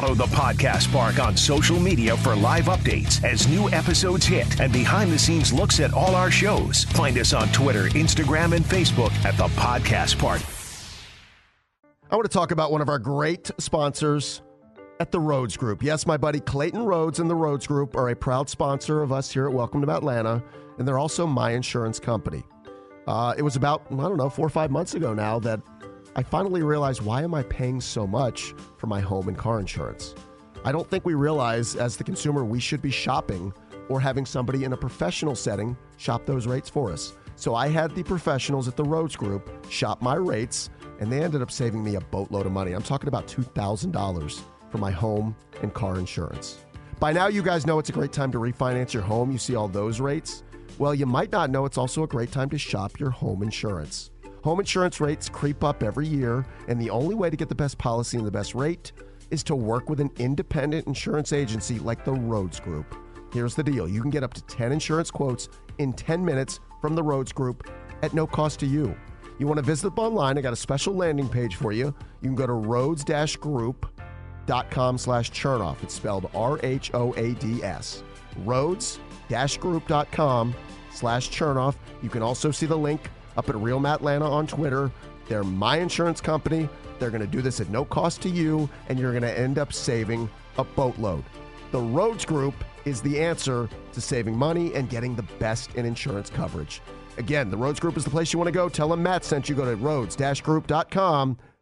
Follow the Podcast Park on social media for live updates as new episodes hit and behind the scenes looks at all our shows. Find us on Twitter, Instagram, and Facebook at the Podcast Park. I want to talk about one of our great sponsors at the Rhodes Group. Yes, my buddy Clayton Rhodes and the Rhodes Group are a proud sponsor of us here at Welcome to Atlanta, and they're also my insurance company. Uh, it was about, I don't know, four or five months ago now that I finally realized why am I paying so much for my home and car insurance? I don't think we realize as the consumer we should be shopping or having somebody in a professional setting shop those rates for us. So I had the professionals at the Rhodes Group shop my rates, and they ended up saving me a boatload of money. I'm talking about $2,000 for my home and car insurance. By now, you guys know it's a great time to refinance your home. You see all those rates. Well, you might not know it's also a great time to shop your home insurance. Home insurance rates creep up every year, and the only way to get the best policy and the best rate is to work with an independent insurance agency like the Rhodes Group. Here's the deal you can get up to 10 insurance quotes in 10 minutes from the Rhodes Group at no cost to you. You want to visit them online, I got a special landing page for you. You can go to rhodes-group.com slash chernoff. It's spelled R-H-O-A-D-S. Rhodes-group.com slash chernoff. You can also see the link up at Real Matt Atlanta on Twitter. They're my insurance company. They're going to do this at no cost to you, and you're going to end up saving a boatload. The Rhodes Group is the answer to saving money and getting the best in insurance coverage. Again, the Rhodes Group is the place you want to go. Tell them Matt sent you. Go to rhodes-group.com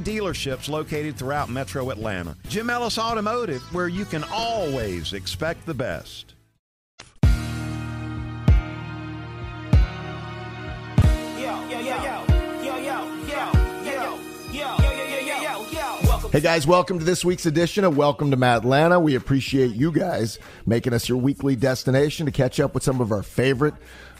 dealerships located throughout metro Atlanta. Jim Ellis Automotive, where you can always expect the best. Hey guys, welcome to this week's edition of Welcome to Atlanta. We appreciate you guys making us your weekly destination to catch up with some of our favorite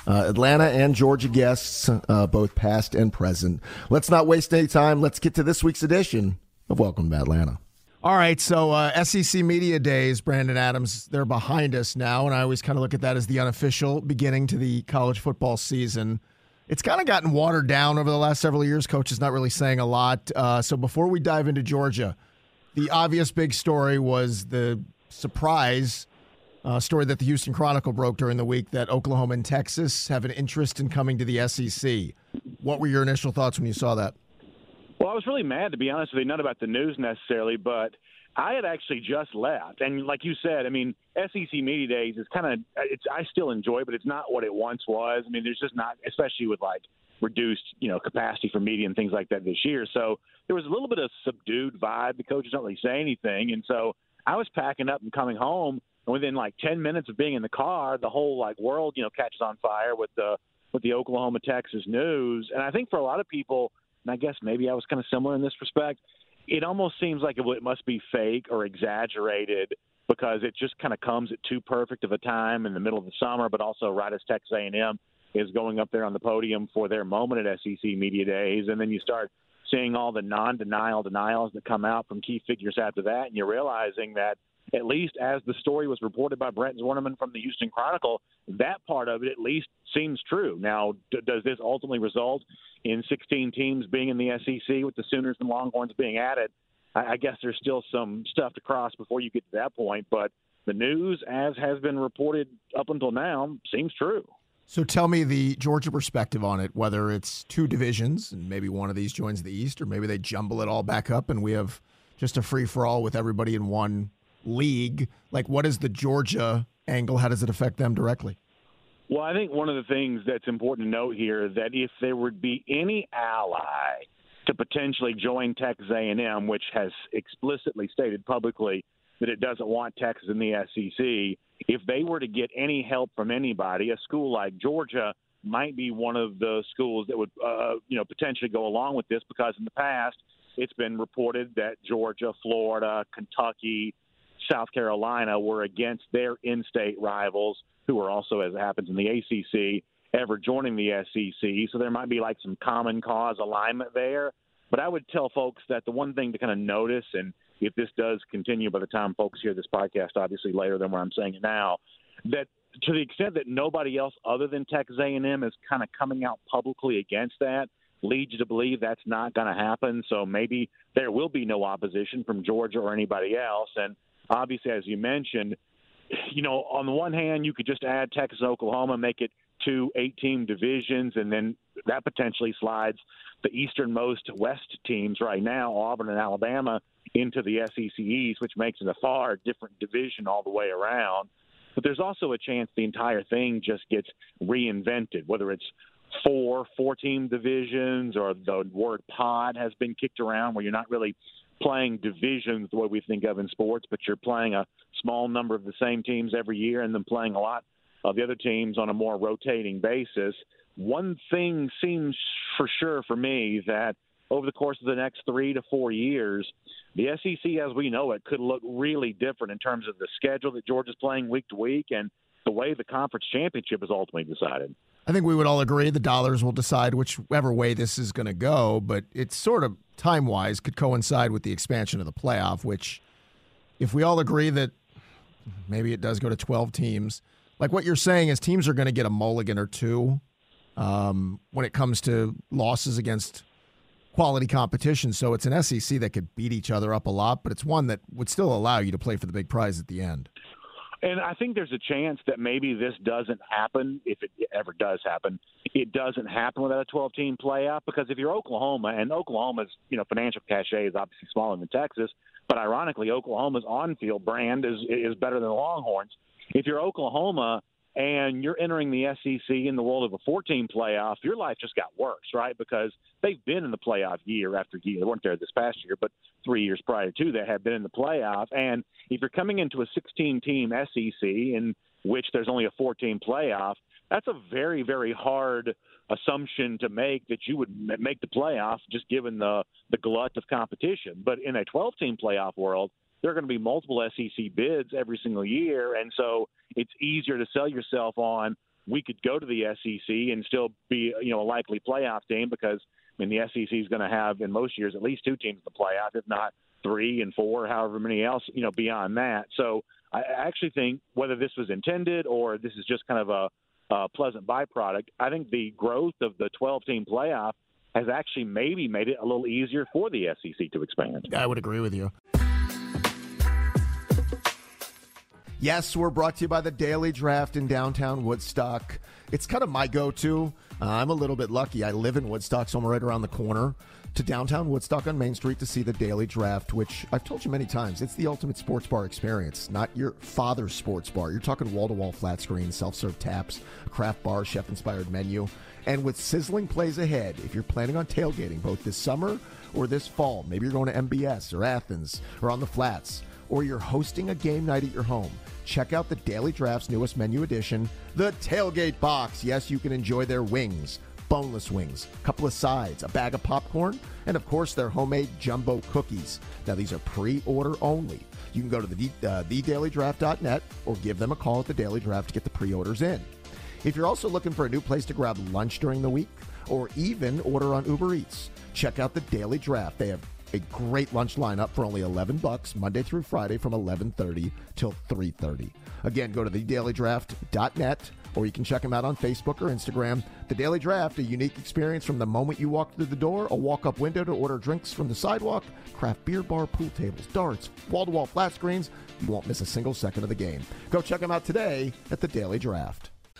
uh, Atlanta and Georgia guests, uh, both past and present. Let's not waste any time. Let's get to this week's edition of Welcome to Atlanta. All right, so uh, SEC Media Days, Brandon Adams, they're behind us now, and I always kind of look at that as the unofficial beginning to the college football season. It's kind of gotten watered down over the last several years. Coach is not really saying a lot. Uh, so before we dive into Georgia, the obvious big story was the surprise uh, story that the Houston Chronicle broke during the week that Oklahoma and Texas have an interest in coming to the SEC. What were your initial thoughts when you saw that? Well, I was really mad to be honest with you, not about the news necessarily, but I had actually just left, and like you said, I mean, SEC Media Days is kind of it's I still enjoy, but it's not what it once was. I mean, there's just not, especially with like reduced, you know, capacity for media and things like that this year. So there was a little bit of subdued vibe. The coaches don't really say anything, and so I was packing up and coming home, and within like ten minutes of being in the car, the whole like world, you know, catches on fire with the with the Oklahoma Texas news. And I think for a lot of people, and I guess maybe I was kind of similar in this respect, it almost seems like it must be fake or exaggerated because it just kind of comes at too perfect of a time in the middle of the summer, but also right as Texas A&M is going up there on the podium for their moment at SEC Media Days, and then you start seeing all the non-denial denials that come out from key figures after that, and you're realizing that at least as the story was reported by Brent Zwerneman from the Houston Chronicle, that part of it at least seems true. Now, d- does this ultimately result in 16 teams being in the SEC with the Sooners and Longhorns being added? I, I guess there's still some stuff to cross before you get to that point, but the news, as has been reported up until now, seems true. So tell me the Georgia perspective on it, whether it's two divisions and maybe one of these joins the East, or maybe they jumble it all back up and we have just a free for all with everybody in one league. Like, what is the Georgia angle? How does it affect them directly? Well, I think one of the things that's important to note here that if there would be any ally to potentially join Texas A&M, which has explicitly stated publicly that it doesn't want Texas in the SEC, if they were to get any help from anybody, a school like Georgia might be one of the schools that would, uh, you know, potentially go along with this because in the past it's been reported that Georgia, Florida, Kentucky, South Carolina were against their in-state rivals, who are also, as it happens in the ACC, ever joining the SEC. So there might be like some common cause alignment there. But I would tell folks that the one thing to kind of notice, and if this does continue by the time folks hear this podcast, obviously later than where I'm saying now, that to the extent that nobody else other than Texas A&M is kind of coming out publicly against that, leads you to believe that's not going to happen. So maybe there will be no opposition from Georgia or anybody else. And obviously, as you mentioned, you know, on the one hand, you could just add Texas Oklahoma, make it two eight team divisions, and then that potentially slides the easternmost West teams right now, Auburn and Alabama, into the SEC East, which makes it a far different division all the way around. But there's also a chance the entire thing just gets reinvented, whether it's four four team divisions or the word pod has been kicked around where you're not really playing divisions the way we think of in sports, but you're playing a small number of the same teams every year and then playing a lot of the other teams on a more rotating basis. One thing seems for sure for me that over the course of the next three to four years, the SEC as we know it could look really different in terms of the schedule that Georgia's playing week to week and the way the conference championship is ultimately decided. I think we would all agree the dollars will decide whichever way this is going to go, but it's sort of time wise could coincide with the expansion of the playoff, which, if we all agree that maybe it does go to 12 teams, like what you're saying is teams are going to get a mulligan or two um, when it comes to losses against quality competition. So it's an SEC that could beat each other up a lot, but it's one that would still allow you to play for the big prize at the end. And I think there's a chance that maybe this doesn't happen, if it ever does happen. It doesn't happen without a 12 team playoff because if you're Oklahoma, and Oklahoma's you know financial cachet is obviously smaller than Texas, but ironically, Oklahoma's on field brand is is better than the Longhorns. If you're Oklahoma and you're entering the SEC in the world of a 14 playoff, your life just got worse, right? Because they've been in the playoff year after year. They weren't there this past year, but three years prior to that have been in the playoff. And if you're coming into a 16 team SEC in which there's only a 14 playoff, that's a very, very hard assumption to make that you would make the playoff just given the the glut of competition. But in a 12 team playoff world, there are going to be multiple SEC bids every single year, and so it's easier to sell yourself on. We could go to the SEC and still be, you know, a likely playoff team because I mean the SEC is going to have in most years at least two teams in the playoff, if not three and four, however many else, you know, beyond that. So I actually think whether this was intended or this is just kind of a, pleasant byproduct, I think the growth of the 12 team playoff has actually maybe made it a little easier for the SEC to expand. I would agree with you. Yes, we're brought to you by the Daily Draft in downtown Woodstock. It's kind of my go to uh, I'm a little bit lucky. I live in Woodstock, so I'm right around the corner to downtown Woodstock on Main Street to see the Daily Draft, which I've told you many times, it's the ultimate sports bar experience, not your father's sports bar. You're talking wall to wall flat screen, self serve taps, craft bar, chef inspired menu. And with sizzling plays ahead, if you're planning on tailgating both this summer or this fall, maybe you're going to MBS or Athens or on the flats, or you're hosting a game night at your home, check out the Daily Draft's newest menu addition, the Tailgate Box. Yes, you can enjoy their wings boneless wings, a couple of sides, a bag of popcorn, and of course their homemade jumbo cookies. Now these are pre-order only. You can go to the uh, thedailydraft.net or give them a call at the Daily Draft to get the pre-orders in. If you're also looking for a new place to grab lunch during the week or even order on Uber Eats, check out the Daily Draft. They have a great lunch lineup for only 11 bucks Monday through Friday from 11:30 till 3:30. Again, go to thedailydraft.net or you can check them out on Facebook or Instagram. The Daily Draft, a unique experience from the moment you walk through the door, a walk up window to order drinks from the sidewalk, craft beer bar, pool tables, darts, wall to wall flat screens. You won't miss a single second of the game. Go check them out today at the Daily Draft.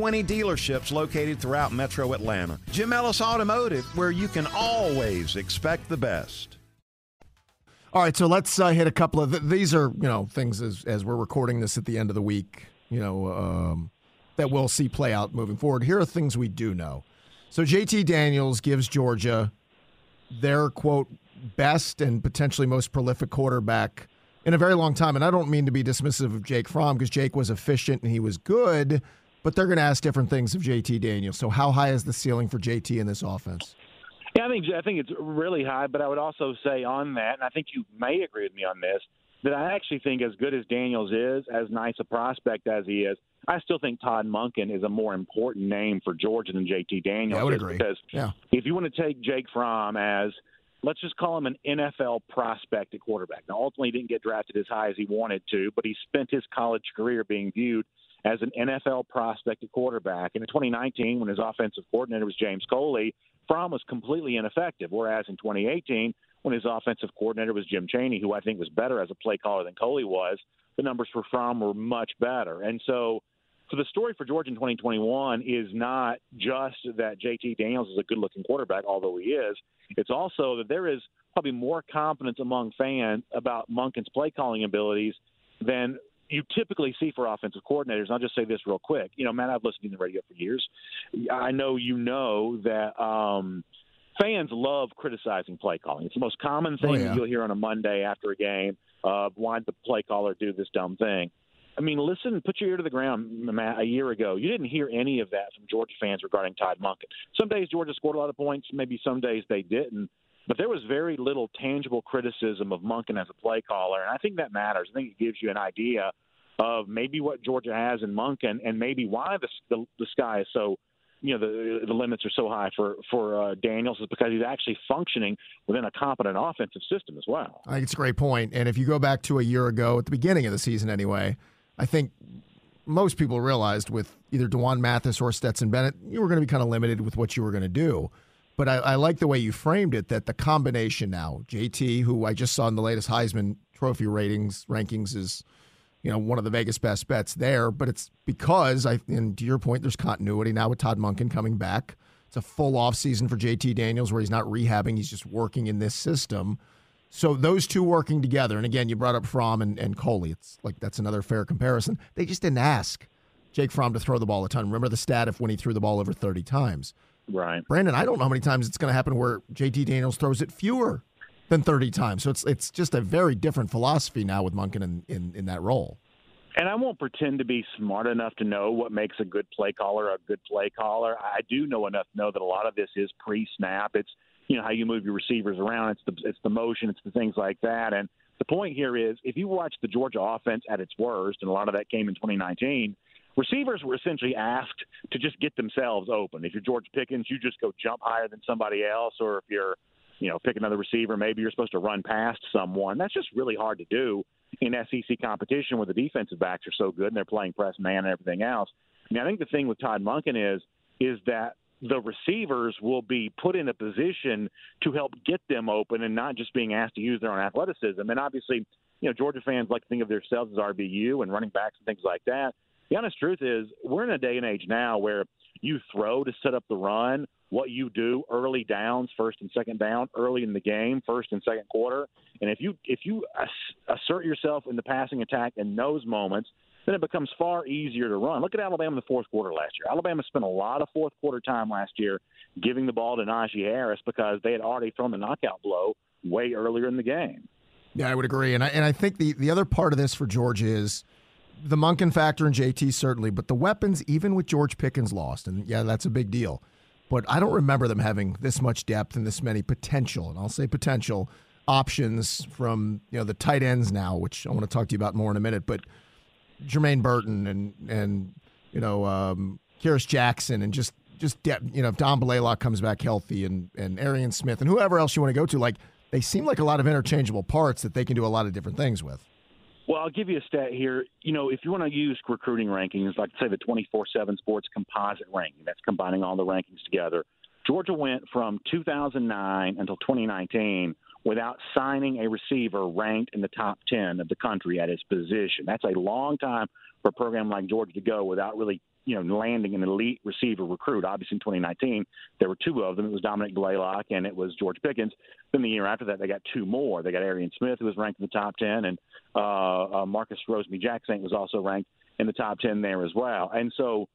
dealerships located throughout metro Atlanta. Jim Ellis Automotive, where you can always expect the best. All right, so let's uh, hit a couple of th- these are you know things as as we're recording this at the end of the week, you know, um, that we'll see play out moving forward. Here are things we do know. So JT Daniels gives Georgia their quote best and potentially most prolific quarterback in a very long time. And I don't mean to be dismissive of Jake Fromm because Jake was efficient and he was good, but they're going to ask different things of JT Daniels. So how high is the ceiling for JT in this offense? Yeah, I think I think it's really high, but I would also say on that, and I think you may agree with me on this, that I actually think as good as Daniels is, as nice a prospect as he is, I still think Todd Monken is a more important name for Georgia than JT Daniels. Yeah, I would agree. Because yeah. if you want to take Jake Fromm as let's just call him an NFL prospect at quarterback. Now, ultimately, he didn't get drafted as high as he wanted to, but he spent his college career being viewed as an NFL prospect at quarterback. And in 2019, when his offensive coordinator was James Coley, Fromm was completely ineffective. Whereas in 2018, when his offensive coordinator was Jim Chaney, who I think was better as a play caller than Coley was, the numbers for Fromm were much better. And so so the story for Georgia in 2021 is not just that JT Daniels is a good-looking quarterback, although he is. It's also that there is probably more confidence among fans about Monken's play calling abilities than you typically see for offensive coordinators. And I'll just say this real quick. You know, Matt, I've listened to the radio for years. I know you know that um, fans love criticizing play calling. It's the most common thing Oh, yeah. you'll hear on a Monday after a game. Uh, why did the play caller do this dumb thing? I mean, listen, put your ear to the ground, Matt. A year ago, you didn't hear any of that from Georgia fans regarding Todd Monken. Some days Georgia scored a lot of points, maybe some days they didn't. But there was very little tangible criticism of Monken as a play caller, and I think that matters. I think it gives you an idea of maybe what Georgia has in Monken, and maybe why the the, the sky is so, you know, the the limits are so high for for uh, Daniels is because he's actually functioning within a competent offensive system as well. I think it's a great point. And if you go back to a year ago, at the beginning of the season anyway, I think most people realized with either D'Wan Mathis or Stetson Bennett, you were going to be kind of limited with what you were going to do. But I, I like the way you framed it that the combination now, JT, who I just saw in the latest Heisman Trophy ratings rankings, is you know one of the Vegas best bets there. But it's because I, and to your point, there's continuity now with Todd Monken coming back. It's a full off season for JT Daniels where he's not rehabbing; he's just working in this system. So those two working together, and again, you brought up Fromm and, and Coley. It's like that's another fair comparison. They just didn't ask Jake Fromm to throw the ball a ton. Remember the stat of when he threw the ball over 30 times. Right. Brandon, I don't know how many times it's going to happen where JT Daniels throws it fewer than 30 times. So it's it's just a very different philosophy now with Monken in, in, in that role. And I won't pretend to be smart enough to know what makes a good play caller a good play caller. I do know enough to know that a lot of this is pre-snap. It's you know how you move your receivers around. It's the it's the motion. It's the things like that. And the point here is, if you watch the Georgia offense at its worst, and a lot of that came in 2019, receivers were essentially asked to just get themselves open. If you're George Pickens, you just go jump higher than somebody else, or if you're you know, pick another receiver. Maybe you're supposed to run past someone. That's just really hard to do in SEC competition where the defensive backs are so good and they're playing press man and everything else. I mean, I think the thing with Todd Monken is is that the receivers will be put in a position to help get them open and not just being asked to use their own athleticism. And obviously, you know, Georgia fans like to think of themselves as RBU and running backs and things like that. The honest truth is, we're in a day and age now where you throw to set up the run, what you do early downs, first and second down, early in the game, first and second quarter. And if you if you assert yourself in the passing attack in those moments, then it becomes far easier to run. Look at Alabama in the fourth quarter last year. Alabama spent a lot of fourth quarter time last year giving the ball to Najee Harris because they had already thrown the knockout blow way earlier in the game. Yeah, I would agree. And I, and I think the, the other part of this for Georgia is the Monken factor and JT certainly, but the weapons, even with George Pickens lost, and yeah, that's a big deal. But I don't remember them having this much depth and this many potential, and I'll say potential options from you know the tight ends now, which I want to talk to you about more in a minute. But Jermaine Burton and and you know um, Kearis Jackson and just just you know if Dom Blaylock comes back healthy and and Arian Smith and whoever else you want to go to, like they seem like a lot of interchangeable parts that they can do a lot of different things with. Well, I'll give you a stat here. You know, if you want to use recruiting rankings, like say the 24/7 Sports Composite ranking, that's combining all the rankings together. Georgia went from 2009 until 2019 without signing a receiver ranked in the top 10 of the country at his position. That's a long time for a program like Georgia to go without really, you know, landing an elite receiver recruit. Obviously, in 2019, there were two of them. It was Dominic Blaylock and it was George Pickens. Then the year after that, they got two more. They got Arian Smith, who was ranked in the top 10, and uh, uh, Marcus Rosemy-Jacksaint was also ranked in the top 10 there as well. And so,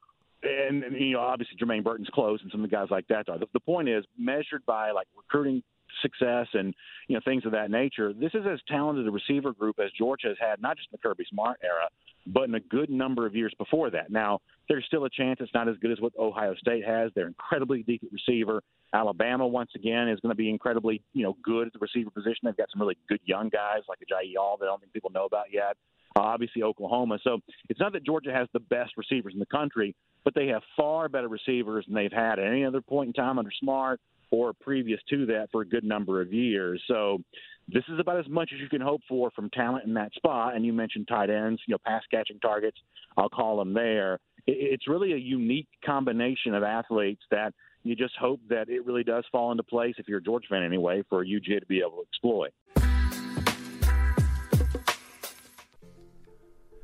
and, and you know, obviously Jermaine Burton's close, and some of the guys like that are. The, the point is, measured by like recruiting success and you know things of that nature. This is as talented a receiver group as Georgia has had, not just in the Kirby Smart era, but in a good number of years before that. Now, there's still a chance it's not as good as what Ohio State has. They're incredibly deep at receiver. Alabama, once again, is going to be incredibly, you know, good at the receiver position. They've got some really good young guys like Agiye Hall that I don't think people know about yet. Uh, obviously, Oklahoma. So it's not that Georgia has the best receivers in the country, but they have far better receivers than they've had at any other point in time under Smart or previous to that for a good number of years. So this is about as much as you can hope for from talent in that spot. And you mentioned tight ends, you know, pass catching targets. I'll call them there. It's really a unique combination of athletes that you just hope that it really does fall into place, if you're a Georgia fan anyway, for UGA to be able to exploit.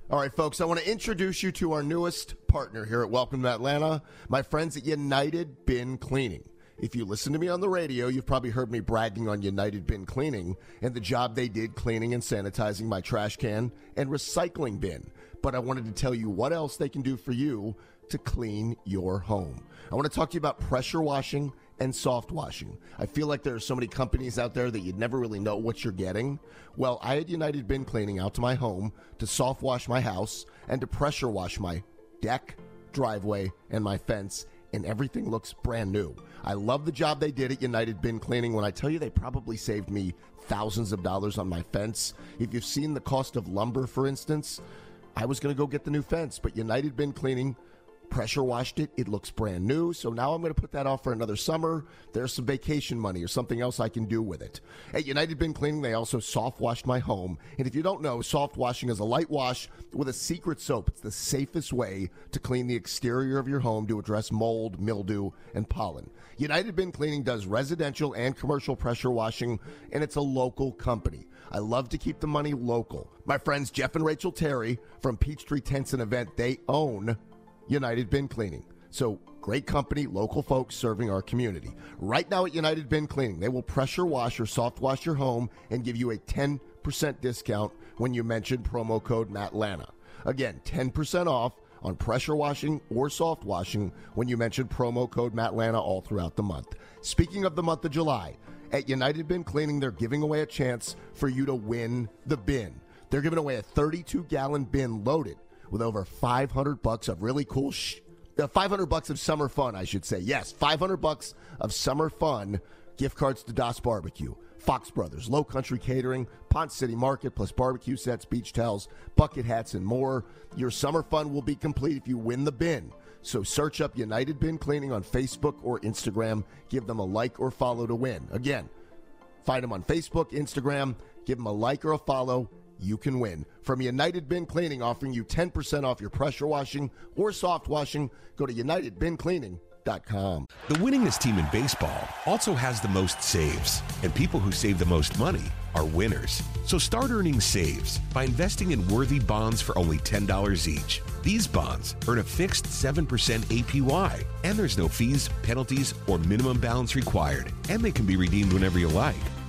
All right, folks, I want to introduce you to our newest partner here at Welcome to Atlanta, my friends at United Bin Cleaning. If you listen to me on the radio, you've probably heard me bragging on United Bin Cleaning and the job they did cleaning and sanitizing my trash can and recycling bin. But I wanted to tell you what else they can do for you to clean your home. I want to talk to you about pressure washing and soft washing. I feel like there are so many companies out there that you'd never really know what you're getting. Well, I had United Bin Cleaning out to my home to soft wash my house and to pressure wash my deck, driveway, and my fence and everything looks brand new. I love the job they did at United Bin Cleaning. When I tell you they probably saved me thousands of dollars on my fence. If you've seen the cost of lumber, for instance, I was going to go get the new fence, but United Bin Cleaning pressure washed it. It looks brand new. So now I'm going to put that off for another summer. There's some vacation money or something else I can do with it. At United Bin Cleaning, they also soft washed my home. And if you don't know, soft washing is a light wash with a secret soap. It's the safest way to clean the exterior of your home to address mold, mildew, and pollen. United Bin Cleaning does residential and commercial pressure washing, and it's a local company. I love to keep the money local. My friends Jeff and Rachel Terry from Peachtree Tents and Event, they own United Bin Cleaning. So great company, local folks serving our community. Right now at United Bin Cleaning, they will pressure wash or soft wash your home and give you a 10% discount when you mention promo code MATTLANA. Again, 10% off on pressure washing or soft washing when you mention promo code MATTLANA all throughout the month. Speaking of the month of July, at United Bin Cleaning, they're giving away a chance for you to win the bin. They're giving away a 32 gallon bin loaded with over 500 bucks of really cool sh- uh, 500 bucks of summer fun, I should say. Yes, 500 bucks of summer fun gift cards to Das Barbecue, Fox Brothers, Low Country Catering, Ponce City Market, plus barbecue sets, beach towels, bucket hats, and more. Your summer fun will be complete if you win the bin. So search up United Bin Cleaning on Facebook or Instagram. Give them a like or follow to win. Again, find them on Facebook, Instagram. Give them a like or a follow. You can win. From United Bin Cleaning, offering you 10% off your pressure washing or soft washing. Go to UnitedBinCleaning.com. The winningest team in baseball also has the most saves, and people who save the most money are winners. So start earning saves by investing in worthy bonds for only $10 each. These bonds earn a fixed 7% APY, and there's no fees, penalties, or minimum balance required, and they can be redeemed whenever you like.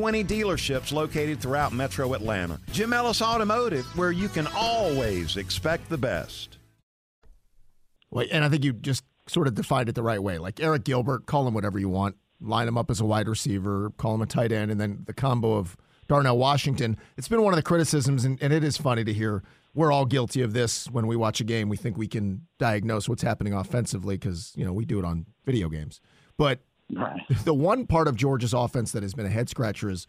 dealerships located throughout metro Atlanta. Jim Ellis Automotive, where you can always expect the best. Well, and I think you just sort of defined it the right way. Like Arik Gilbert, call him whatever you want. Line him up as a wide receiver, call him a tight end, and then the combo of Darnell Washington. It's been one of the criticisms, and, and it is funny to hear. We're all guilty of this when we watch a game. We think we can diagnose what's happening offensively because you know we do it on video games. But Right. the one part of Georgia's offense that has been a head scratcher is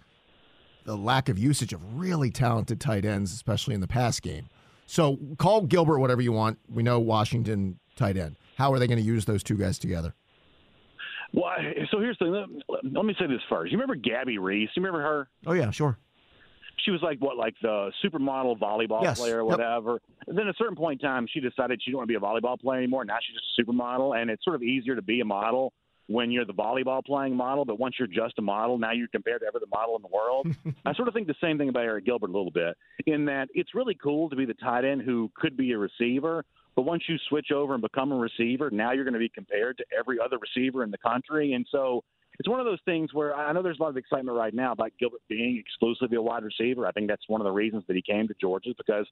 the lack of usage of really talented tight ends, especially in the pass game. So call Gilbert whatever you want. We know Washington tight end. How are they going to use those two guys together? Well, I- so here's the thing. Let, let me say this first. You remember Gabby Reece? You remember her? Oh yeah, sure. She was like what, like the supermodel volleyball Yes. player or Yep. whatever. And then at a certain point in time, she decided she didn't want to be a volleyball player anymore. Now she's just a supermodel, and it's sort of easier to be a model when you're the volleyball playing model. But once you're just a model, now you're compared to every other model in the world. I sort of think the same thing about Arik Gilbert a little bit, in that it's really cool to be the tight end who could be a receiver. But once you switch over and become a receiver, now you're going to be compared to every other receiver in the country. And so it's one of those things where I know there's a lot of excitement right now about Gilbert being exclusively a wide receiver. I think that's one of the reasons that he came to Georgia because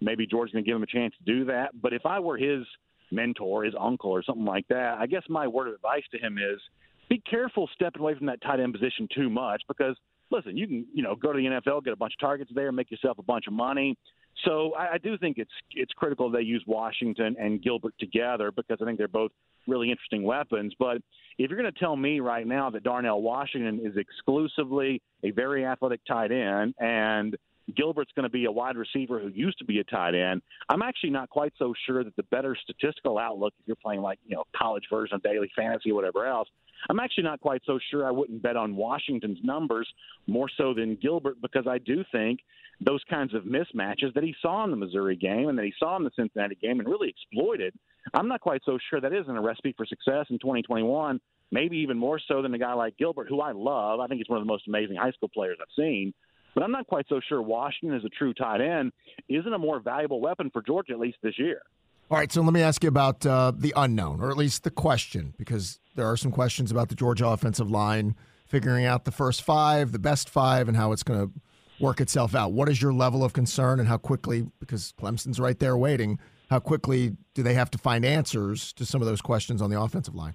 maybe Georgia's going to give him a chance to do that. But if I were his mentor, his uncle, or something like that, I guess my word of advice to him is be careful stepping away from that tight end position too much because listen, you can you know go to the NFL, get a bunch of targets there, make yourself a bunch of money. So I, I do think it's it's critical they use Washington and Gilbert together because I think they're both really interesting weapons. But if you're going to tell me right now that Darnell Washington is exclusively a very athletic tight end and Gilbert's going to be a wide receiver who used to be a tight end. I'm actually not quite so sure that the better statistical outlook, if you're playing like, you know, college version daily fantasy or whatever else, I'm actually not quite so sure I wouldn't bet on Washington's numbers more so than Gilbert because I do think those kinds of mismatches that he saw in the Missouri game and that he saw in the Cincinnati game and really exploited, I'm not quite so sure that isn't a recipe for success in 2021 maybe even more so than a guy like Gilbert, who I love. I think he's one of the most amazing high school players I've seen. But I'm not quite so sure Washington is a true tight end isn't a more valuable weapon for Georgia, at least this year. All right, so let me ask you about uh, the unknown, or at least the question, because there are some questions about the Georgia offensive line, figuring out the first five, the best five, and how it's going to work itself out. What is your level of concern, and how quickly, because Clemson's right there waiting, how quickly do they have to find answers to some of those questions on the offensive line?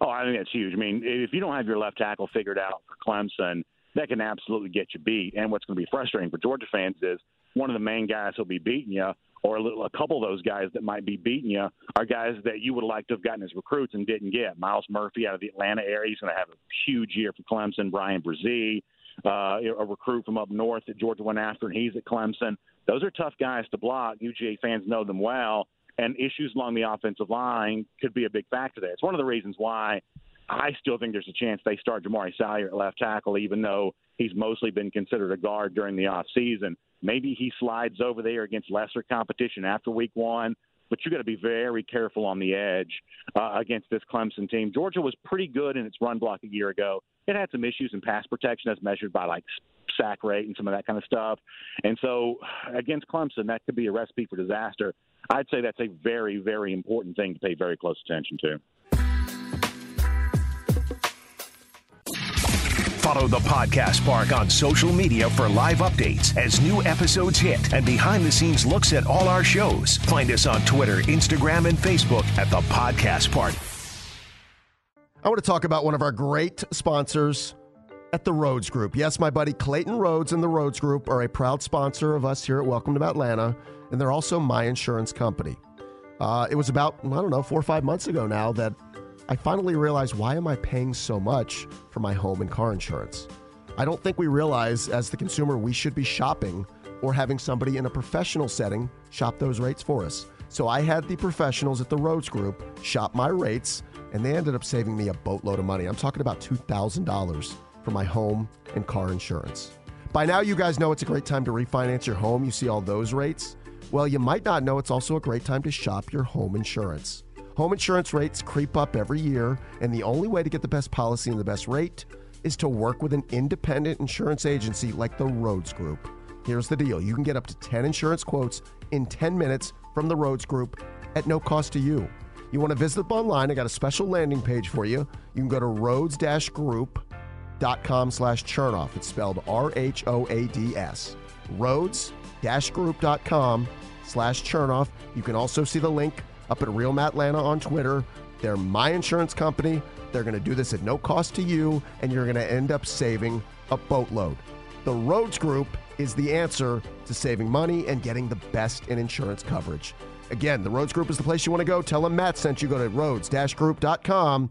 Oh, I think that's huge. I mean, if you don't have your left tackle figured out for Clemson, that can absolutely get you beat. And what's going to be frustrating for Georgia fans is one of the main guys who'll be beating you, or a, little, a couple of those guys that might be beating you, are guys that you would like to have gotten as recruits and didn't get. Myles Murphy out of the Atlanta area, he's going to have a huge year for Clemson. Bryan Bresee, uh, a recruit from up north that Georgia went after, and he's at Clemson. Those are tough guys to block. UGA fans know them well and issues along the offensive line could be a big factor there. It's one of the reasons why I still think there's a chance they start Jamaree Salyer at left tackle, even though he's mostly been considered a guard during the off season. Maybe he slides over there against lesser competition after week one, but you got to be very careful on the edge uh, against this Clemson team. Georgia was pretty good in its run block a year ago. It had some issues in pass protection as measured by like sack rate and some of that kind of stuff. And so against Clemson, that could be a recipe for disaster. I'd say that's a very, very important thing to pay very close attention to. Follow the Podcast Park on social media for live updates as new episodes hit and behind the scenes looks at all our shows. Find us on Twitter, Instagram, and Facebook at the Podcast Park. I want to talk about one of our great sponsors at the Rhodes Group. Yes, my buddy Clayton Rhodes and the Rhodes Group are a proud sponsor of us here at Welcome to Atlanta, and they're also my insurance company. Uh, it was about, I don't know, four or five months ago now that I finally realized why am I paying so much for my home and car insurance? I don't think we realize as the consumer we should be shopping or having somebody in a professional setting shop those rates for us. So I had the professionals at the Rhodes Group shop my rates, and they ended up saving me a boatload of money. I'm talking about $2,000 for my home and car insurance. By now, you guys know it's a great time to refinance your home. You see all those rates. Well, you might not know it's also a great time to shop your home insurance. Home insurance rates creep up every year, and the only way to get the best policy and the best rate is to work with an independent insurance agency like the Rhodes Group. Here's the deal you can get up to 10 insurance quotes in 10 minutes from the Rhodes Group at no cost to you. You want to visit them online? I got a special landing page for you. You can go to Rhodes Group.com slash chernoff. It's spelled R H O A D S. Rhodes Group.com slash chernoff. You can also see the link up at Real Matt Atlanta on Twitter. They're my insurance company. They're going to do this at no cost to you, and you're going to end up saving a boatload. The Rhodes Group is the answer to saving money and getting the best in insurance coverage. Again, the Rhodes Group is the place you want to go. Tell them Matt sent you. Go to rhodes-group.com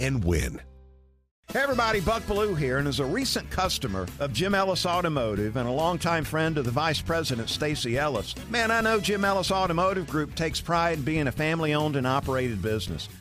and win. Hey everybody, Buck Belue here, and as a recent customer of Jim Ellis Automotive and a longtime friend of the Vice President Stacy Ellis, man, I know Jim Ellis Automotive Group takes pride in being a family-owned and operated business.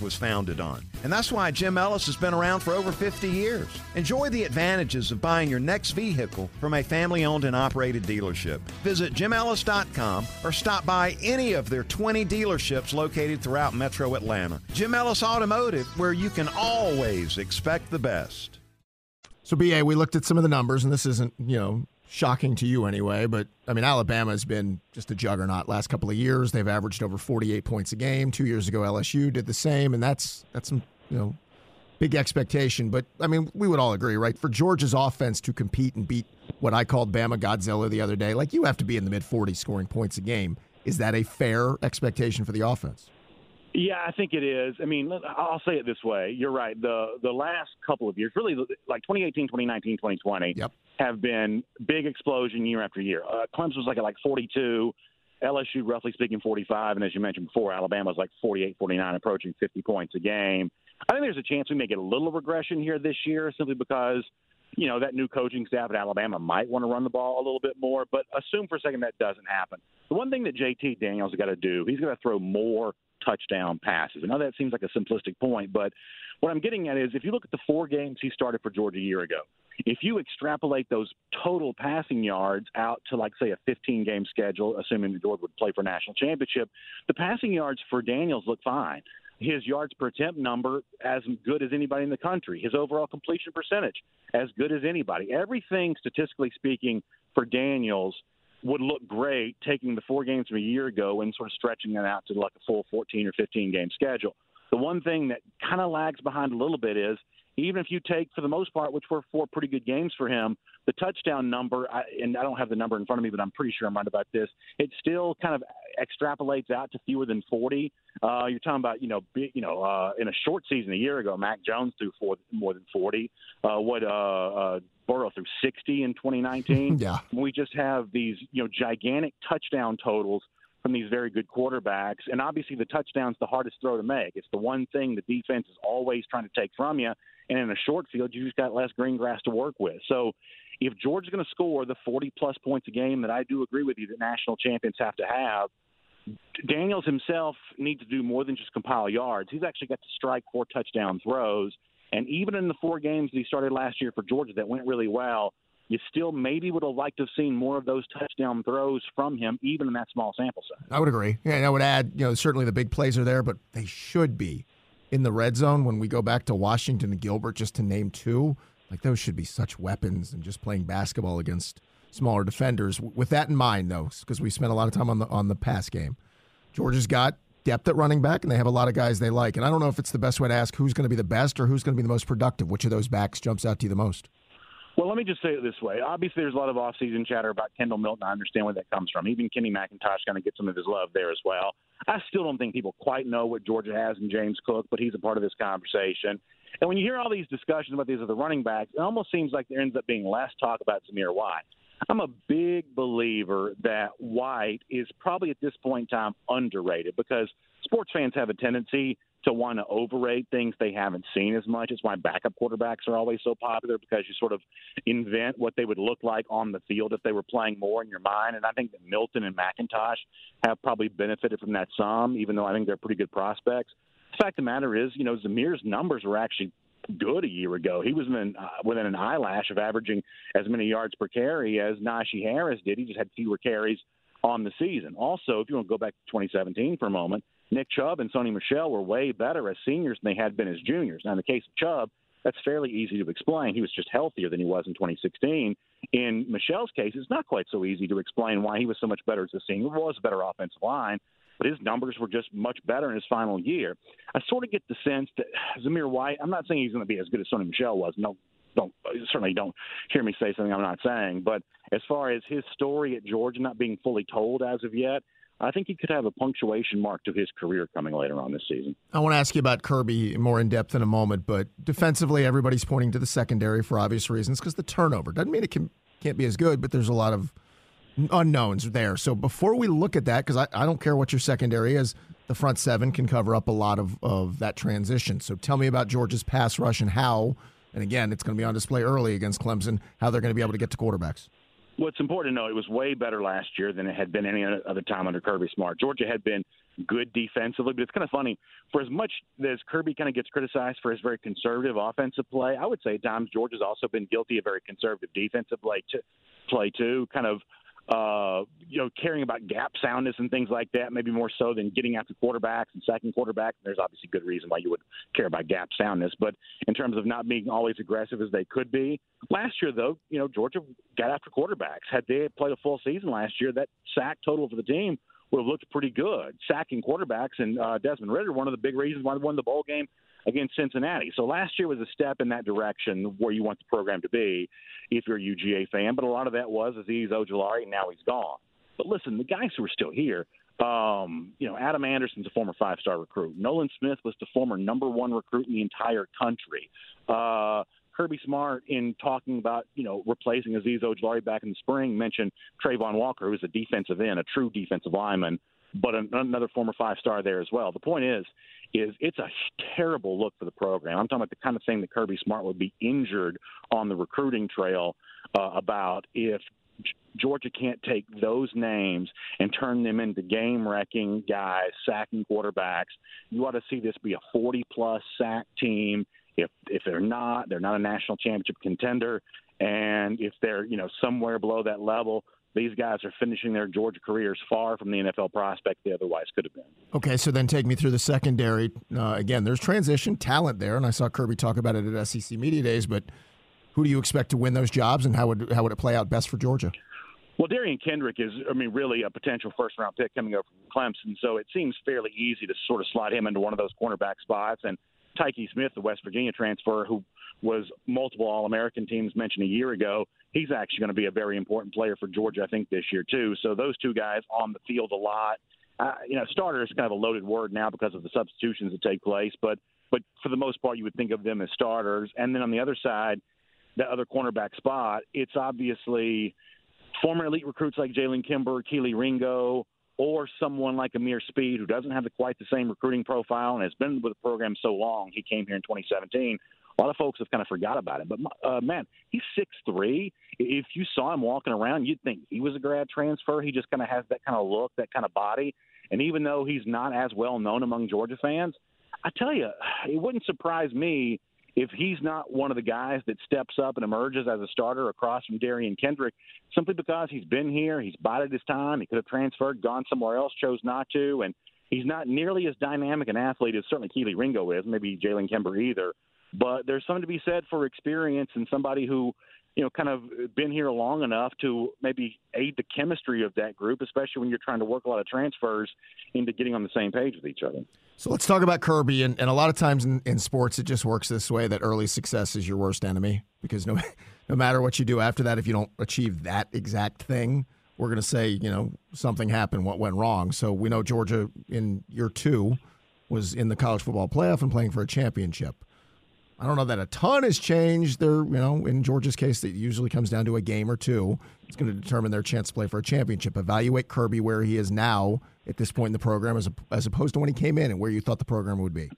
was founded on. And that's why Jim Ellis has been around for over 50 years. Enjoy the advantages of buying your next vehicle from a family owned and operated dealership. Visit jimellis.com or stop by any of their 20 dealerships located throughout metro Atlanta. Jim Ellis Automotive, where you can always expect the best. So, BA, we looked at some of the numbers, and this isn't, you know, shocking to you anyway, but I mean, Alabama has been just a juggernaut last couple of years. They've averaged over 48 points a game. Two years ago, LSU did the same, and that's that's some you know big expectation. But I mean, we would all agree, right? For Georgia's offense to compete and beat what I called Bama Godzilla the other day, like you have to be in the mid 40s scoring points a game. Is that a fair expectation for the offense? Yeah, I think it is. I mean, I'll say it this way. You're right. The the last couple of years, really like 2018, 2019, 2020, yep. have been big explosion year after year. Uh, Clemson was like at like 42, LSU roughly speaking 45, and as you mentioned before, Alabama was like 48, 49, approaching 50 points a game. I think there's a chance we may get a little regression here this year simply because you know, that new coaching staff at Alabama might want to run the ball a little bit more, but assume for a second that doesn't happen. The one thing that JT Daniels has got to do, he's got to throw more touchdown passes. I know that seems like a simplistic point, but what I'm getting at is if you look at the four games he started for Georgia a year ago, if you extrapolate those total passing yards out to like say a 15 game schedule, assuming Georgia would play for national championship, the passing yards for Daniels look fine his yards per attempt number as good as anybody in the country, his overall completion percentage as good as anybody. Everything, statistically speaking, for Daniels would look great taking the four games from a year ago and sort of stretching that out to like a full 14 or 15 game schedule. The one thing that kind of lags behind a little bit is even if you take, for the most part, which were four pretty good games for him, the touchdown number, I, and I don't have the number in front of me, but I'm pretty sure I'm right about this. It still kind of extrapolates out to fewer than 40. Uh, you're talking about, you know, big, you know, uh, in a short season a year ago, Mac Jones threw four, more than 40. Uh, what uh, uh, Burrow threw 60 in 2019. yeah, we just have these, you know, gigantic touchdown totals from these very good quarterbacks. And obviously, the touchdown's the hardest throw to make. It's the one thing the defense is always trying to take from you. And in a short field, you just got less green grass to work with. So if Georgia's going to score the 40 plus points a game that I do agree with you that national champions have to have, Daniels himself needs to do more than just compile yards. He's actually got to strike four touchdown throws. And even in the four games that he started last year for Georgia that went really well, you still maybe would have liked to have seen more of those touchdown throws from him, even in that small sample size. I would agree. Yeah, and I would add, you know, certainly the big plays are there, but they should be in the red zone when we go back to Washington and Gilbert, just to name two. Like those should be such weapons and just playing basketball against smaller defenders. With that in mind, though, because we spent a lot of time on the on the pass game, Georgia's got depth at running back, and they have a lot of guys they like. And I don't know if it's the best way to ask who's going to be the best or who's going to be the most productive. Which of those backs jumps out to you the most? Well, let me just say it this way. Obviously, there's a lot of offseason chatter about Kendall Milton. I understand where that comes from. Even Kenny McIntosh kind of gets some of his love there as well. I still don't think people quite know what Georgia has in James Cook, but he's a part of this conversation. And when you hear all these discussions about these other running backs, it almost seems like there ends up being less talk about Zamir White. I'm a big believer that White is probably at this point in time underrated because sports fans have a tendency to want to overrate things they haven't seen as much. It's why backup quarterbacks are always so popular because you sort of invent what they would look like on the field if they were playing more in your mind. And I think that Milton and McIntosh have probably benefited from that some, even though I think they're pretty good prospects. The fact of the matter is, you know, Zamir's numbers were actually good a year ago. He was within, uh, within an eyelash of averaging as many yards per carry as Najee Harris did. He just had fewer carries on the season. Also, if you want to go back to 2017 for a moment, Nick Chubb and Sony Michel were way better as seniors than they had been as juniors. Now, in the case of Chubb, that's fairly easy to explain. He was just healthier than he was in 2016. In Michel's case, it's not quite so easy to explain why he was so much better as a senior. It was a better offensive line, but his numbers were just much better in his final year. I sort of get the sense that Zamir White, I'm not saying he's going to be as good as Sony Michel was. No, don't certainly don't hear me say something I'm not saying. But as far as his story at Georgia not being fully told as of yet, I think he could have a punctuation mark to his career coming later on this season. I want to ask you about Kirby more in depth in a moment, but defensively, everybody's pointing to the secondary for obvious reasons because the turnover doesn't mean it can, can't be as good, but there's a lot of unknowns there. So before we look at that, because I, I don't care what your secondary is, the front seven can cover up a lot of, of that transition. So tell me about Georgia's pass rush and how And again, it's going to be on display early against Clemson how they're going to be able to get to quarterbacks. It's important to know it was way better last year than it had been any other time under Kirby Smart. Georgia had been good defensively, but it's kind of funny. For as much as Kirby kind of gets criticized for his very conservative offensive play, I would say at times Georgia's also been guilty of very conservative defensive play, play too. Kind of uh, you know, caring about gap soundness and things like that, maybe more so than getting after quarterbacks and sacking quarterbacks. There's obviously good reason why you would care about gap soundness, but in terms of not being always aggressive as they could be, last year though, you know, Georgia got after quarterbacks. Had they played a full season last year, that sack total for the team would have looked pretty good. Sacking quarterbacks and uh, Desmond Ridder, one of the big reasons why they won the bowl game against Cincinnati. So last year was a step in that direction where you want the program to be if you're a UGA fan. But a lot of that was Azeez Ojulari, and now he's gone. But listen, the guys who are still here, um, you know, Adam Anderson's a former five-star recruit. Nolan Smith was the former number one recruit in the entire country. Uh, Kirby Smart, in talking about you know replacing Azeez Ojulari back in the spring, mentioned Travon Walker, who's a defensive end, a true defensive lineman, but another former five-star there as well. The point is, is it's a terrible look for the program. I'm talking about the kind of thing that Kirby Smart would be injured on the recruiting trail uh, about if Georgia can't take those names and turn them into game wrecking guys, sacking quarterbacks. You ought to see this be a 40 plus sack team. If if they're not, they're not a national championship contender. And if they're you know somewhere below that level, these guys are finishing their Georgia careers far from the NFL prospect they otherwise could have been. Okay, so then take me through the secondary. Uh, again, there's transition talent there, and I saw Kirby talk about it at SEC Media Days. But who do you expect to win those jobs, and how would how would it play out best for Georgia? Well, Derion Kendrick is, I mean, really a potential first round pick coming over from Clemson, so it seems fairly easy to sort of slide him into one of those cornerback spots. And Tykee Smith, the West Virginia transfer, who was multiple All American teams mentioned a year ago, he's actually going to be a very important player for Georgia, I think, this year too. So those two guys on the field a lot. Uh, you know, starter is kind of a loaded word now because of the substitutions that take place, but but for the most part, you would think of them as starters. And then on the other side, the other cornerback spot, it's obviously former elite recruits like Jalen Kimber, Kelee Ringo, or someone like Ameer Speed, who doesn't have the, quite the same recruiting profile and has been with the program so long. He came here in 2017 a lot of folks have kind of forgot about him. But uh, man, he's six three. If you saw him walking around, you'd think he was a grad transfer. He just kind of has that kind of look, that kind of body. And even though he's not as well known among Georgia fans, I tell you, it wouldn't surprise me if he's not one of the guys that steps up and emerges as a starter across from Derion Kendrick, simply because he's been here, he's bided his time, he could have transferred, gone somewhere else, chose not to, and he's not nearly as dynamic an athlete as certainly Kelee Ringo is, maybe Jalen Kimber either. But there's something to be said for experience and somebody who, you know, kind of been here long enough to maybe aid the chemistry of that group, especially when you're trying to work a lot of transfers into getting on the same page with each other. So let's talk about Kirby. And, and a lot of times in, in sports, it just works this way that early success is your worst enemy because no, no matter what you do after that, if you don't achieve that exact thing, we're going to say, you know, something happened, what went wrong. So we know Georgia in year two was in the college football playoff and playing for a championship. I don't know that a ton has changed. There, you know, in Georgia's case, it usually comes down to a game or two. It's going to determine their chance to play for a championship. Evaluate Kirby where he is now at this point in the program, as, as opposed to when he came in and where you thought the program would be.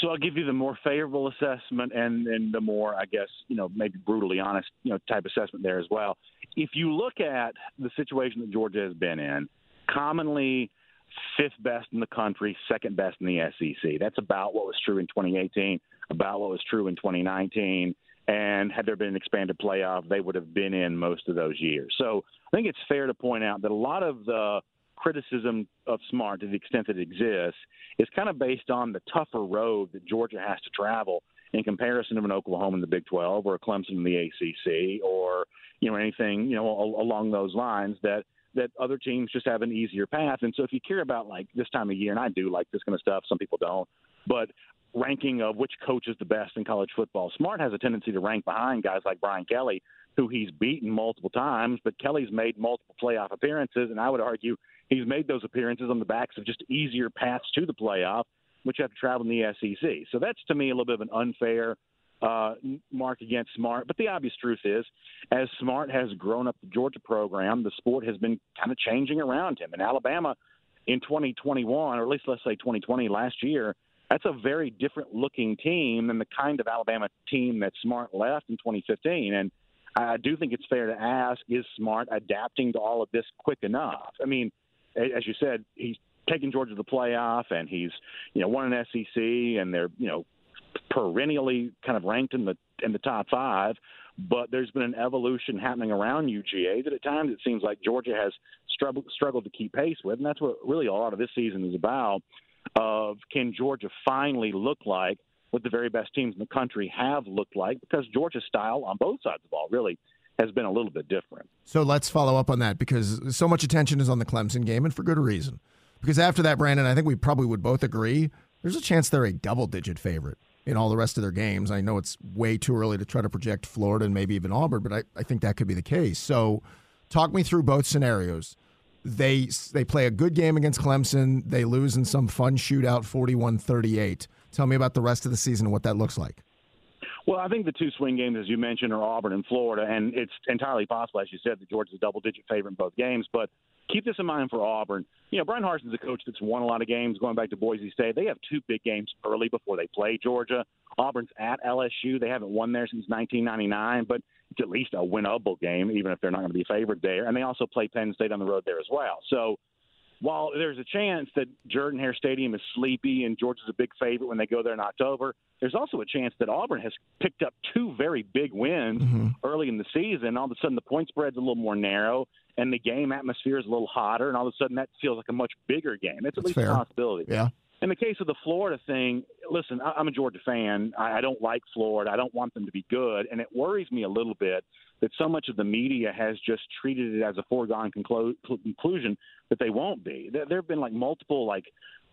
So I'll give you the more favorable assessment and, and the more, I guess, you know, maybe brutally honest, you know, type assessment there as well. If you look at the situation that Georgia has been in, commonly fifth best in the country, second best in the SEC. That's about what was true in 2018 about what was true in 2019. And had there been an expanded playoff, they would have been in most of those years. So I think it's fair to point out that a lot of the criticism of Smart, to the extent that it exists, is kind of based on the tougher road that Georgia has to travel in comparison to an Oklahoma in the Big 12 or a Clemson in the ACC or you know anything you know along those lines that that other teams just have an easier path. And so if you care about like this time of year, and I do like this kind of stuff, some people don't, but ranking of which coach is the best in college football. Smart has a tendency to rank behind guys like Brian Kelly, who he's beaten multiple times, but Kelly's made multiple playoff appearances, and I would argue he's made those appearances on the backs of just easier paths to the playoff, which have to travel in the SEC. So that's to me a little bit of an unfair uh, mark against Smart. But the obvious truth is, as Smart has grown up the Georgia program, the sport has been kind of changing around him. In Alabama, in 2021, or at least let's say 2020, last year, that's a very different looking team than the kind of Alabama team that Smart left in 2015. And I do think it's fair to ask: Is Smart adapting to all of this quick enough? I mean, as you said, he's taken Georgia to the playoff, and he's you know won an SEC, and they're you know perennially kind of ranked in the in the top five. But there's been an evolution happening around UGA that at times it seems like Georgia has struggled struggled to keep pace with, and that's what really a lot of this season is about. Of can Georgia finally look like what the very best teams in the country have looked like? Because Georgia's style on both sides of the ball really has been a little bit different. So let's follow up on that because so much attention is on the Clemson game, and for good reason. Because after that, Brandon, I think we probably would both agree there's a chance they're a double digit favorite in all the rest of their games. I know it's way too early to try to project Florida and maybe even Auburn, but I, I think that could be the case. So talk me through both scenarios. They they play a good game against Clemson, they lose in some fun shootout 41-38. Tell me about the rest of the season and what that looks like. Well, I think the two swing games, as you mentioned, are Auburn and Florida, and it's entirely possible, as you said, that Georgia's a double-digit favorite in both games. But keep this in mind for Auburn. You know, Bryan Harsin's a coach that's won a lot of games going back to Boise State. They have two big games early before they play Georgia. Auburn's at LSU. They haven't won there since 1999, but it's at least a winnable game, even if they're not going to be favored there. And they also play Penn State on the road there as well. So while there's a chance that Jordan Hare Stadium is sleepy and Georgia's a big favorite when they go there in October, there's also a chance that Auburn has picked up two very big wins mm-hmm. early in the season. All of a sudden, the point spread's a little more narrow, and the game atmosphere is a little hotter, and all of a sudden, that feels like a much bigger game. It's at That's least fair. a possibility. Yeah. In the case of the Florida thing, listen, I'm a Georgia fan. I don't like Florida. I don't want them to be good, and it worries me a little bit that so much of the media has just treated it as a foregone conclusion that they won't be. There have been like multiple like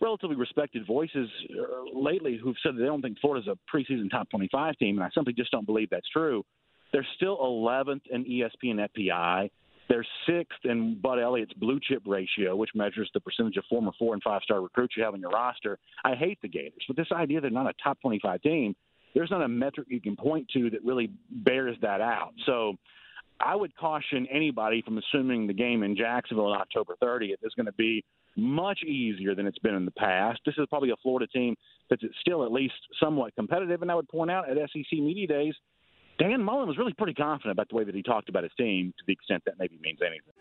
relatively respected voices uh, lately who've said that they don't think Florida's a preseason top 25 team, and I simply just don't believe that's true. They're still 11th in ESPN FPI. They're sixth in Bud Elliott's blue chip ratio, which measures the percentage of former four and five star recruits you have on your roster. I hate the Gators, but this idea they're not a top 25 team, there's not a metric you can point to that really bears that out. So I would caution anybody from assuming the game in Jacksonville on October 30th is going to be much easier than it's been in the past. This is probably a Florida team that's still at least somewhat competitive. And I would point out at SEC Media Days, Dan Mullen was really pretty confident about the way that he talked about his team to the extent that maybe means anything.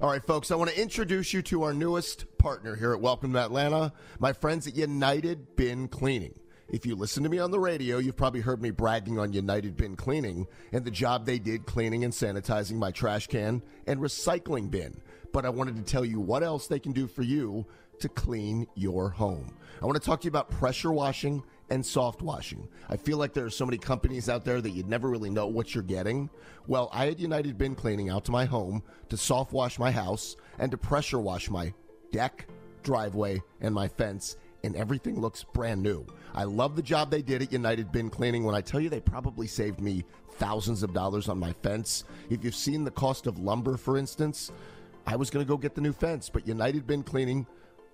All right, folks, I want to introduce you to our newest partner here at Welcome to Atlanta, my friends at United Bin Cleaning. If you listen to me on the radio, you've probably heard me bragging on United Bin Cleaning and the job they did cleaning and sanitizing my trash can and recycling bin. But I wanted to tell you what else they can do for you to clean your home. I want to talk to you about pressure washing and soft washing. I feel like there are so many companies out there that you'd never really know what you're getting. Well, I had United Bin Cleaning out to my home to soft wash my house and to pressure wash my deck, driveway, and my fence, and everything looks brand new. I love the job they did at United Bin Cleaning. When I tell you they probably saved me thousands of dollars on my fence. If you've seen the cost of lumber, for instance, I was going to go get the new fence, but United Bin Cleaning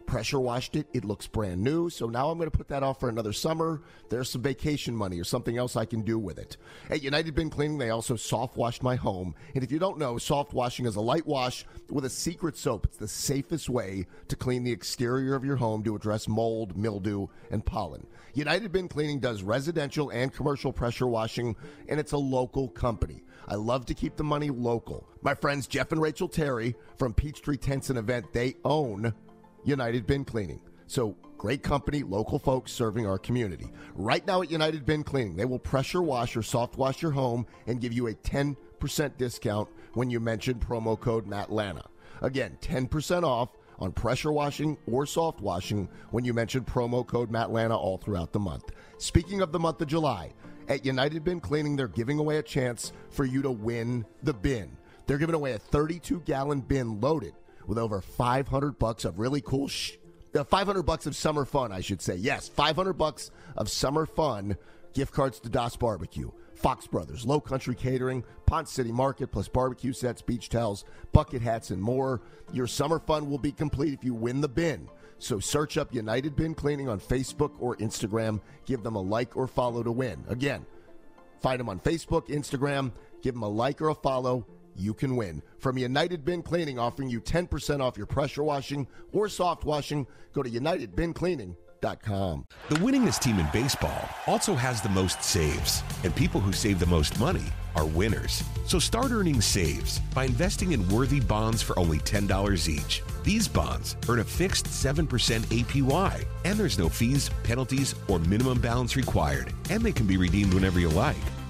pressure washed it. It looks brand new. So now I'm going to put that off for another summer. There's some vacation money or something else I can do with it. At United Bin Cleaning, they also soft washed my home. And if you don't know, soft washing is a light wash with a secret soap. It's the safest way to clean the exterior of your home to address mold, mildew, and pollen. United Bin Cleaning does residential and commercial pressure washing, and it's a local company. I love to keep the money local. My friends Jeff and Rachel Terry from Peachtree Tents and Event, they own United Bin Cleaning. So, great company, local folks serving our community. Right now at United Bin Cleaning, they will pressure wash or soft wash your home and give you a 10% discount when you mention promo code MATLANTA. Again, 10% off on pressure washing or soft washing when you mention promo code MATLANTA all throughout the month. Speaking of the month of July, at United Bin Cleaning, they're giving away a chance for you to win the bin. They're giving away a 32 gallon bin loaded with over 500 bucks of really cool sh- uh, 500 bucks of summer fun, I should say. Yes, 500 bucks of summer fun gift cards to Das Barbecue, Fox Brothers, Low Country Catering, Ponce City Market, plus barbecue sets, beach towels, bucket hats, and more. Your summer fun will be complete if you win the bin. So search up United Bin Cleaning on Facebook or Instagram. Give them a like or follow to win. Again, find them on Facebook, Instagram. Give them a like or a follow. You can win. From United Bin Cleaning, offering you 10% off your pressure washing or soft washing, go to UnitedBinCleaning.com. The winningest team in baseball also has the most saves, and people who save the most money are winners. So start earning saves by investing in worthy bonds for only $10 each. These bonds earn a fixed 7% APY, and there's no fees, penalties, or minimum balance required, and they can be redeemed whenever you like.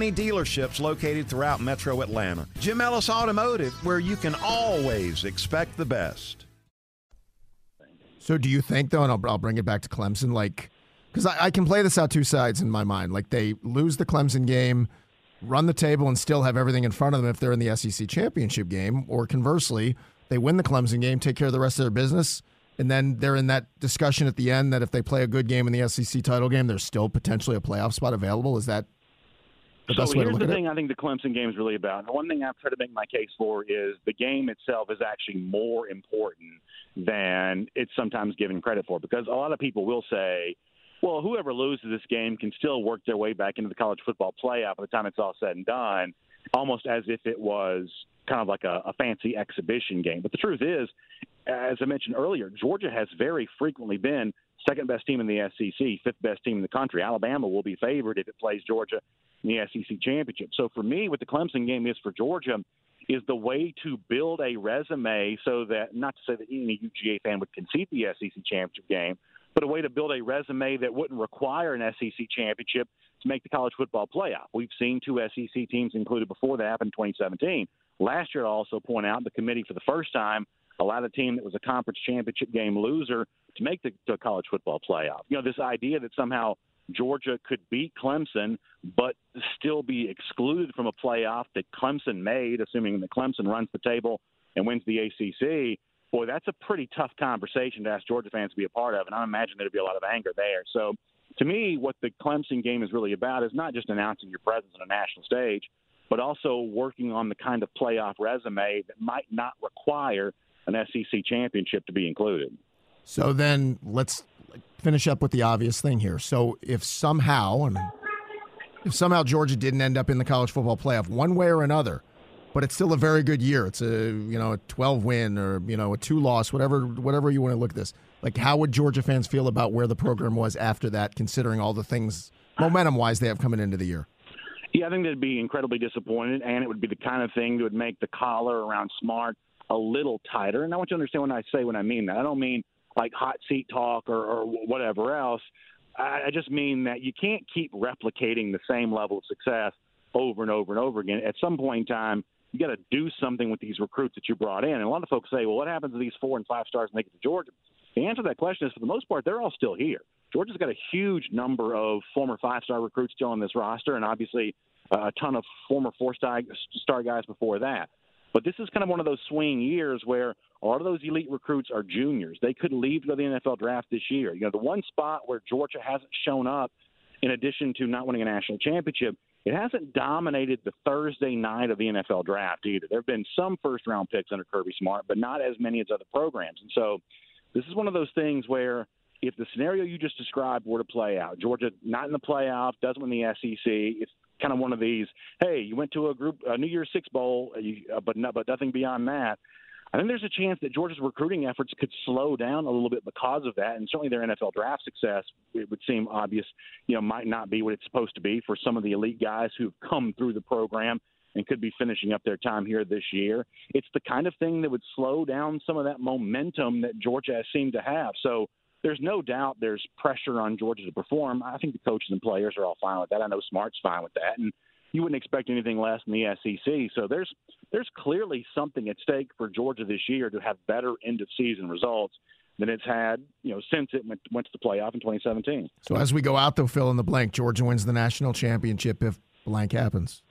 dealerships located throughout metro Atlanta. Jim Ellis Automotive, where you can always expect the best. So, do you think though, and I'll, I'll bring it back to Clemson, like, because I, I can play this out two sides in my mind. Like, they lose the Clemson game, run the table, and still have everything in front of them if they're in the SEC championship game, or conversely, they win the Clemson game, take care of the rest of their business, and then they're in that discussion at the end that if they play a good game in the SEC title game, there's still potentially a playoff spot available. Is that the so best way to here's the thing? I think the Clemson game is really about. The one thing I've tried to make my case for is the game itself is actually more important than it's sometimes given credit for. Because a lot of people will say, well, whoever loses this game can still work their way back into the college football playoff by the time it's all said and done, almost as if it was kind of like a, a fancy exhibition game. But the truth is, as I mentioned earlier, Georgia has very frequently been second best team in the SEC, fifth best team in the country. Alabama will be favored if it plays Georgia in the SEC championship. So for me, what the Clemson game is for Georgia is the way to build a resume so that not to say that any UGA fan would concede the SEC championship game, but a way to build a resume that wouldn't require an SEC championship to make the college football playoff. We've seen two SEC teams included before that happened in 2017. Last year, I'll also point out the committee for the first time allowed a team that was a conference championship game loser to make the, the college football playoff. You know, this idea that somehow Georgia could beat Clemson, but still be excluded from a playoff that Clemson made, assuming that Clemson runs the table and wins the ACC. Boy, that's a pretty tough conversation to ask Georgia fans to be a part of, and I imagine there'd be a lot of anger there. So, to me, what the Clemson game is really about is not just announcing your presence on a national stage, but also working on the kind of playoff resume that might not require an SEC championship to be included. So then let's finish up with the obvious thing here. So if somehow, and if somehow Georgia didn't end up in the college football playoff one way or another, but it's still a very good year. It's a you know a 12 win or you know a two loss, whatever whatever you want to look at this. Like how would Georgia fans feel about where the program was after that, considering all the things momentum wise they have coming into the year? Yeah, I think they'd be incredibly disappointed, and it would be the kind of thing that would make the collar around Smart a little tighter. And I want you to understand when I say when I mean that. I don't mean like hot seat talk or, or whatever else. I, I just mean that you can't keep replicating the same level of success over and over and over again. At some point in time, you got to do something with these recruits that you brought in. And a lot of folks say, well, what happens to these four and five stars when they to Georgia? The answer to that question is, for the most part, they're all still here. Georgia's got a huge number of former five star recruits still on this roster, and obviously uh, a ton of former four star guys before that. But this is kind of one of those swing years where a lot of those elite recruits are juniors. They could leave to the NFL draft this year. You know, the one spot where Georgia hasn't shown up, in addition to not winning a national championship, it hasn't dominated the Thursday night of the NFL draft either. There have been some first round picks under Kirby Smart, but not as many as other programs. And so this is one of those things where if the scenario you just described were to play out, Georgia not in the playoff, doesn't win the SEC, kind of one of these. Hey, you went to a group a New Year's Six bowl, you, uh, but no, but nothing beyond that. I think there's a chance that Georgia's recruiting efforts could slow down a little bit because of that, and certainly their NFL draft success, it would seem obvious, you know, might not be what it's supposed to be for some of the elite guys who've come through the program and could be finishing up their time here this year. It's the kind of thing that would slow down some of that momentum that Georgia has seemed to have. So there's no doubt there's pressure on Georgia to perform. I think the coaches and players are all fine with that. I know Smart's fine with that, and you wouldn't expect anything less in the SEC. So there's there's clearly something at stake for Georgia this year to have better end of season results than it's had, you know, since it went, went to the playoff in 2017. So as we go out, though, fill in the blank. Georgia wins the national championship if blank happens.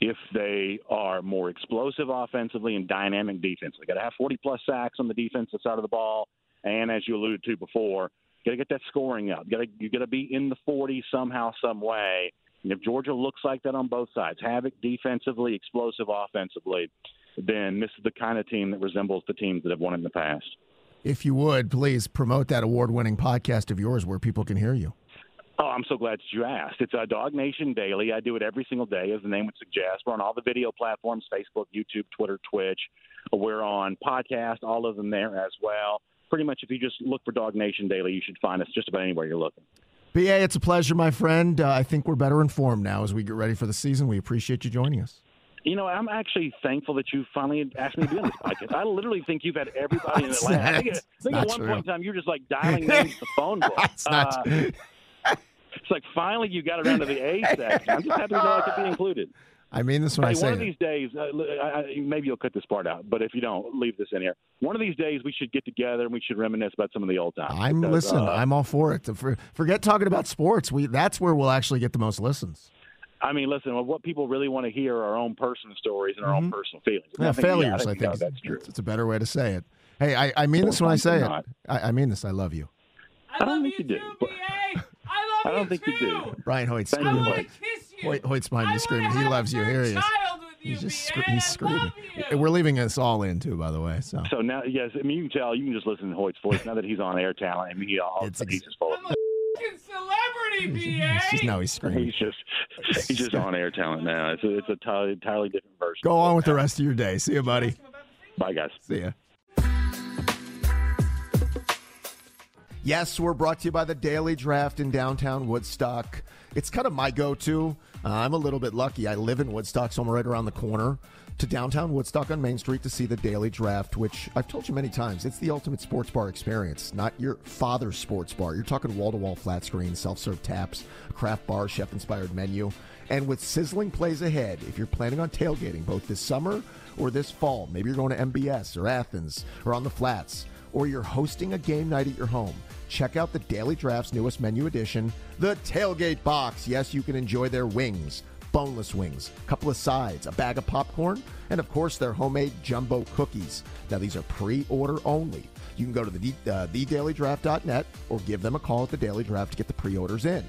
If they are more explosive offensively and dynamic defensively, got to have 40 plus sacks on the defensive side of the ball, and as you alluded to before, got to get that scoring up. Got to you got to be in the 40 somehow, some way and if Georgia looks like that on both sides, havoc defensively, explosive offensively, then this is the kind of team that resembles the teams that have won in the past. If you would, please promote that award winning podcast of yours where people can hear you. Oh, I'm so glad that you asked. It's a Dog Nation Daily. I do it every single day, as the name would suggest. We're on all the video platforms Facebook, YouTube, Twitter, Twitch. We're on podcast, all of them there as well. Pretty much, if you just look for Dog Nation Daily, you should find us just about anywhere you're looking. BA, it's a pleasure, my friend. Uh, I think we're better informed now as we get ready for the season. We appreciate you joining us. You know, I'm actually thankful that you finally asked me to be on this podcast. I literally think you've had everybody in Atlanta. I think, I think at one true. point in time you were just like dialing names the phone book. That's not uh, it's like finally you got around to the A section. I'm just happy to know I could be included. I mean this when hey, I say one of these days. Uh, I, maybe you'll cut this part out, but if you don't, leave this in here. One of these days, we should get together and we should reminisce about some of the old times. I'm because, listen. Uh, I'm all for it. For, forget talking about sports. We that's where we'll actually get the most listens. I mean, listen. What people really want to hear are our own personal stories and our mm-hmm. own personal feelings. Yeah, I think, failures. Yeah, I think, I think no, that's true. It's a better way to say it. Hey, I, I mean this when I say it. I, I, mean this. I love you. I, don't think you, do. do. I love I don't you think too. you do. Brian Hoyt's I screaming. want to kiss you. Hoyt, Hoyt's behind me screaming. He loves you. third Here he is. you, He's just BA. scre- he's screaming. We're leaving us all in too, by the way. So So now, yes, I mean, you can tell. You can just listen to Hoyt's voice now that he's on air talent. I mean, he all It's he's just full of. I'm a fucking celebrity, BA. He's, no, he's screaming. He's just he's just on air talent now. It's a, it's a entirely, entirely different version. Go on with the rest of your day. See you, buddy. Bye, guys. See ya. Yes, we're brought to you by the Daily Draft in downtown Woodstock. It's kind of my go to. Uh, Uh, I'm a little bit lucky. I live in Woodstock, so I'm right around the corner to downtown Woodstock on Main Street to see the Daily Draft, which I've told you many times, it's the ultimate sports bar experience, not your father's sports bar. You're talking wall to wall flat screen, self serve taps, craft bar, chef inspired menu. And with sizzling plays ahead, if you're planning on tailgating both this summer or this fall, maybe you're going to MBS or Athens or on the flats, or you're hosting a game night at your home, check out the Daily Draft's newest menu addition, the Tailgate Box. Yes, you can enjoy their wings, boneless wings, a couple of sides, a bag of popcorn, and of course their homemade jumbo cookies. Now, these are pre order only. You can go to the, uh, thedailydraft.net or give them a call at the Daily Draft to get the pre orders in.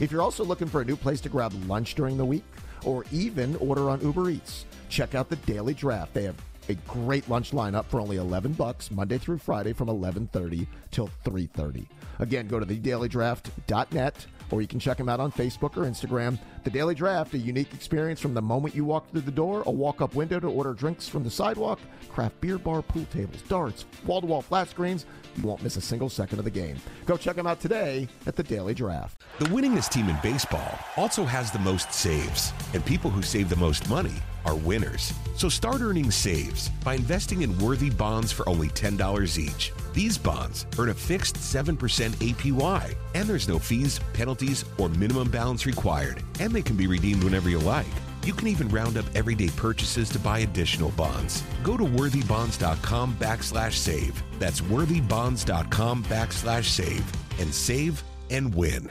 If you're also looking for a new place to grab lunch during the week or even order on Uber Eats, check out the Daily Draft. They have a great lunch lineup for only 11 bucks Monday through Friday from 11:30 till 3:30. Again, go to thedailydraft.net or you can check them out on Facebook or Instagram. The Daily Draft, a unique experience from the moment you walk through the door, a walk-up window to order drinks from the sidewalk, craft beer bar, pool tables, darts, wall-to-wall flat screens. You won't miss a single second of the game. Go check them out today at the Daily Draft. The winningest team in baseball also has the most saves, and people who save the most money are winners. So start earning saves by investing in worthy bonds for only $10 each. These bonds earn a fixed 7% APY, and there's no fees, penalties, or minimum balance required, and they can be redeemed whenever you like. You can even round up everyday purchases to buy additional bonds. Go to worthybonds.com backslash save. That's worthybonds.com backslash save and save and win.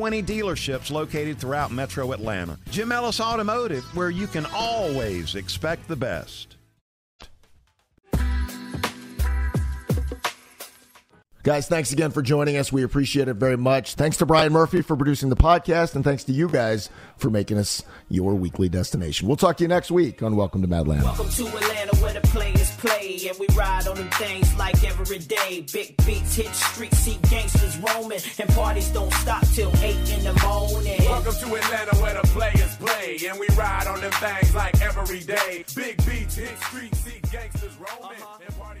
dealerships located throughout metro Atlanta. Jim Ellis Automotive, where you can always expect the best. Guys, thanks again for joining us. We appreciate it very much. Thanks to Brian Murphy for producing the podcast, and thanks to you guys for making us your weekly destination. We'll talk to you next week on Welcome to Madland. Welcome to Atlanta where the players play and we ride on them things like every day. Big beats hit streets, see gangsters roaming, and parties don't stop till 8 in the morning. Welcome to Atlanta where the players play and we ride on them things like every day. Big beats hit streets, see gangsters roaming, uh-huh. and parties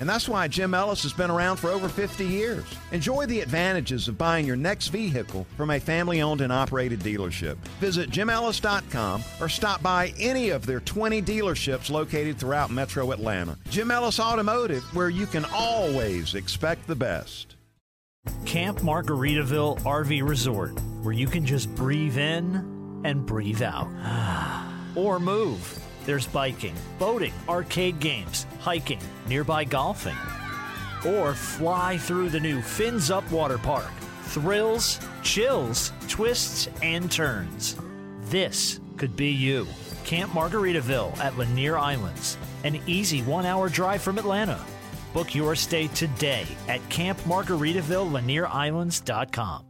And that's why Jim Ellis has been around for over 50 years. Enjoy the advantages of buying your next vehicle from a family owned and operated dealership. Visit jimellis.com or stop by any of their 20 dealerships located throughout metro Atlanta. Jim Ellis Automotive, where you can always expect the best. Camp Margaritaville RV Resort, where you can just breathe in and breathe out. or move. There's biking, boating, arcade games, hiking, nearby golfing. Or fly through the new Fins Up Water Park. Thrills, chills, twists, and turns. This could be you. Camp Margaritaville at Lanier Islands, an easy one hour drive from Atlanta. Book your stay today at campmargaritaville.lanierislands.com.